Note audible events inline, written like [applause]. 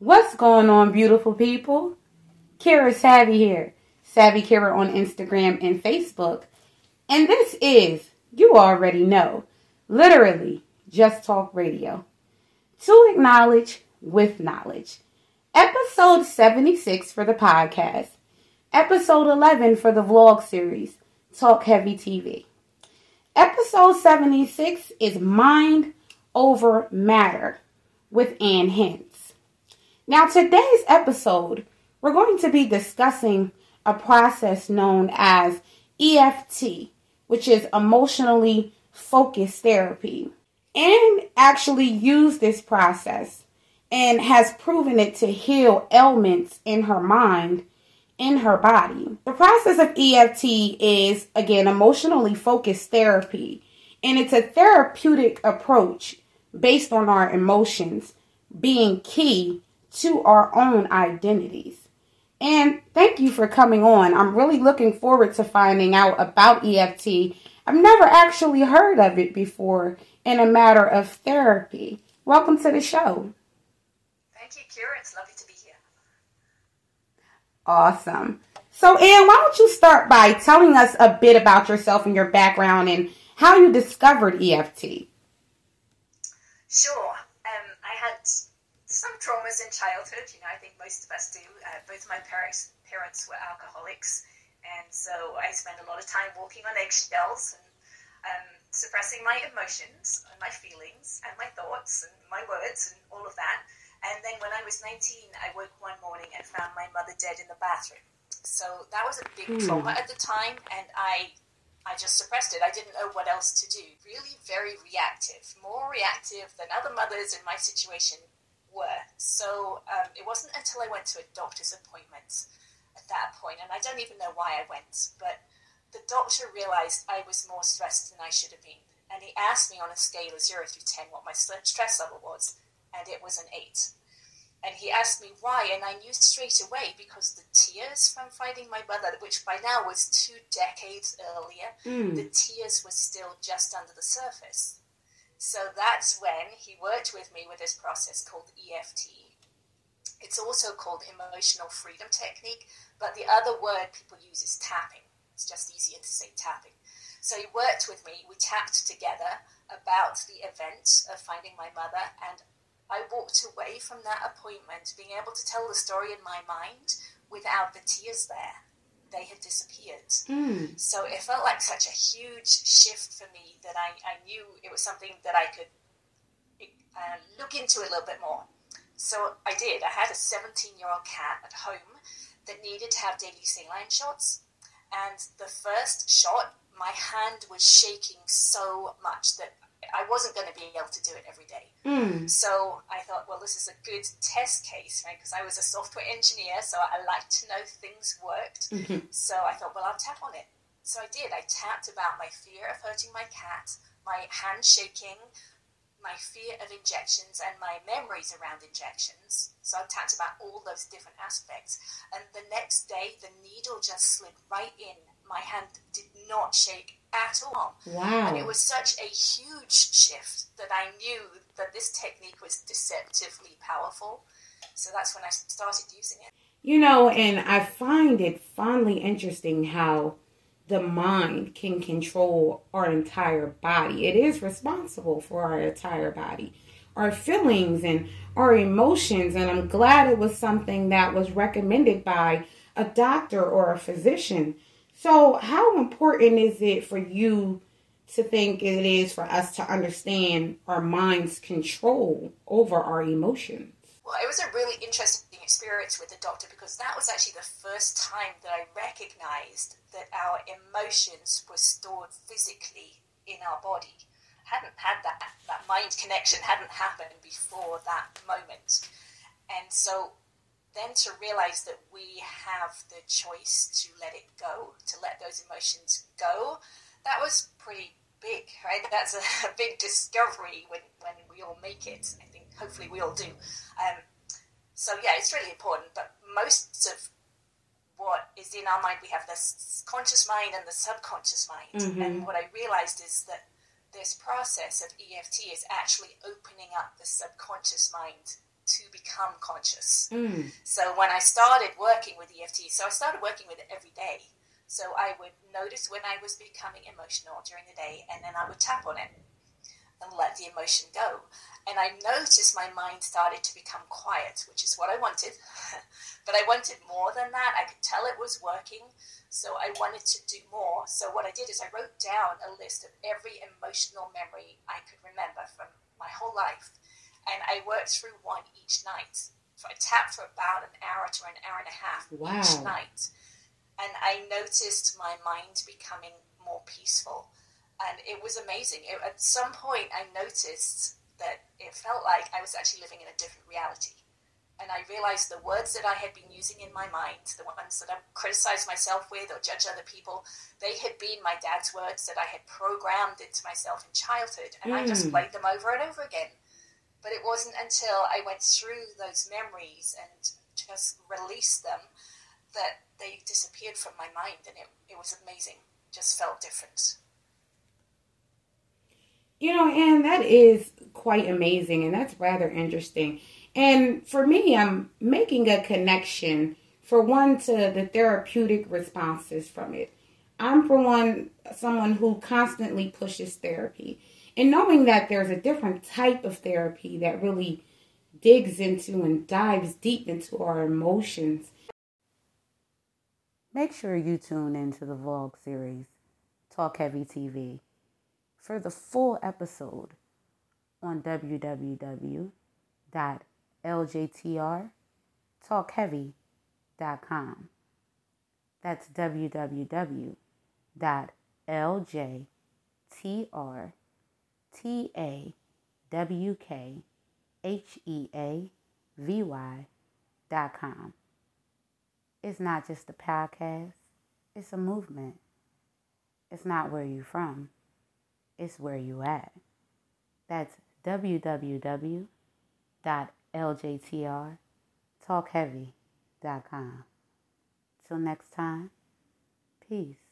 What's going on, beautiful people? Kira Savvy here. Savvy Kira on Instagram and Facebook. And this is, you already know, literally Just Talk Radio. To acknowledge with knowledge. Episode 76 for the podcast. Episode 11 for the vlog series, Talk Heavy TV. Episode 76 is Mind Over Matter with Ann Hince. Now, today's episode, we're going to be discussing a process known as EFT, which is emotionally focused therapy. And actually used this process and has proven it to heal ailments in her mind, in her body. The process of EFT is, again, emotionally focused therapy, and it's a therapeutic approach based on our emotions being key to our own identities. And thank you for coming on. I'm really looking forward to finding out about EFT. I've never actually heard of it before in a matter of therapy. Welcome to the show. Thank you, Kira. It's lovely to be here. Awesome. So, Ann, why don't you start by telling us a bit about yourself and your background and how you discovered EFT? Sure some traumas in childhood. You know, I think most of us do. Uh, both my parents parents were alcoholics, and so I spent a lot of time walking on eggshells and um, suppressing my emotions and my feelings and my thoughts and my words and all of that. And then when I was 19, I woke one morning and found my mother dead in the bathroom. So that was a big hmm. trauma at the time, and I I just suppressed it. I didn't know what else to do. Really, very reactive, more reactive than other mothers in my situation were. So um, it wasn't until I went to a doctor's appointment at that point, and I don't even know why I went, but the doctor realized I was more stressed than I should have been. And he asked me on a scale of 0 through 10 what my stress level was, and it was an 8. And he asked me why, and I knew straight away because the tears from finding my mother, which by now was two decades earlier, mm. the tears were still just under the surface. So that's when he worked with me with this process called EFT. It's also called emotional freedom technique, but the other word people use is tapping. It's just easier to say tapping. So he worked with me, we tapped together about the event of finding my mother, and I walked away from that appointment being able to tell the story in my mind without the tears there they had disappeared. Mm. So it felt like such a huge shift for me that I, I knew it was something that I could uh, look into a little bit more. So I did. I had a 17 year old cat at home that needed to have daily saline shots. And the first shot, my hand was shaking so much that I wasn't going to be able to do it every day. Mm. So I thought, well, this is a good test case, right? Because I was a software engineer, so I like to know things worked. Mm-hmm. So I thought, well, I'll tap on it. So I did. I tapped about my fear of hurting my cat, my hand shaking, my fear of injections, and my memories around injections. So I tapped about all those different aspects. And the next day, the needle just slid right in. My hand did not shake at all. Wow. And it was such a huge shift that I knew that this technique was deceptively powerful. So that's when I started using it. You know, and I find it fondly interesting how the mind can control our entire body. It is responsible for our entire body, our feelings and our emotions. And I'm glad it was something that was recommended by a doctor or a physician so, how important is it for you to think it is for us to understand our mind's control over our emotions? Well, it was a really interesting experience with the doctor because that was actually the first time that I recognized that our emotions were stored physically in our body. I hadn't had that that mind connection hadn't happened before that moment, and so then to realize that we have the choice to let it go, to let those emotions go, that was pretty big, right? That's a, a [laughs] big discovery when, when we all make it. I think hopefully we all do. Um, so yeah, it's really important. But most of what is in our mind, we have this conscious mind and the subconscious mind. Mm-hmm. And what I realized is that this process of EFT is actually opening up the subconscious mind to become conscious. Mm. So when I started working with EFT, so I started working with it every day. So I would notice when I was becoming emotional during the day, and then I would tap on it and let the emotion go. And I noticed my mind started to become quiet, which is what I wanted. [laughs] but I wanted more than that. I could tell it was working. So I wanted to do more. So what I did is I wrote down a list of every emotional memory I could remember from my whole life. And I worked through one each night. So I tapped for about an hour to an hour and a half Wow. each night. And I noticed my mind becoming more peaceful and it was amazing. It, at some point, I noticed that it felt like I was actually living in a different reality. And I realized the words that I had been using in my mind, the ones that I criticized myself with or judge other people, they had been my dad's words that I had programmed into myself in childhood. And I just Mm. played them over and over again. But it wasn't until I went through those memories and just released them that they disappeared from my mind. And it, it was amazing. Just felt different. You know, and that is quite amazing and that's rather interesting. And for me, I'm making a connection for one to the therapeutic responses from it. I'm for one someone who constantly pushes therapy. And knowing that there's a different type of therapy that really digs into and dives deep into our emotions. Make sure you tune into the vlog series, Talk Heavy TV, for the full episode on www.ljtrtalkheavy.com. That's www.ljtrtalkheavy.com. It's not just a podcast, it's a movement. It's not where you're from, it's where you at. That's www.ljtrtalkheavy.com. Till next time, peace.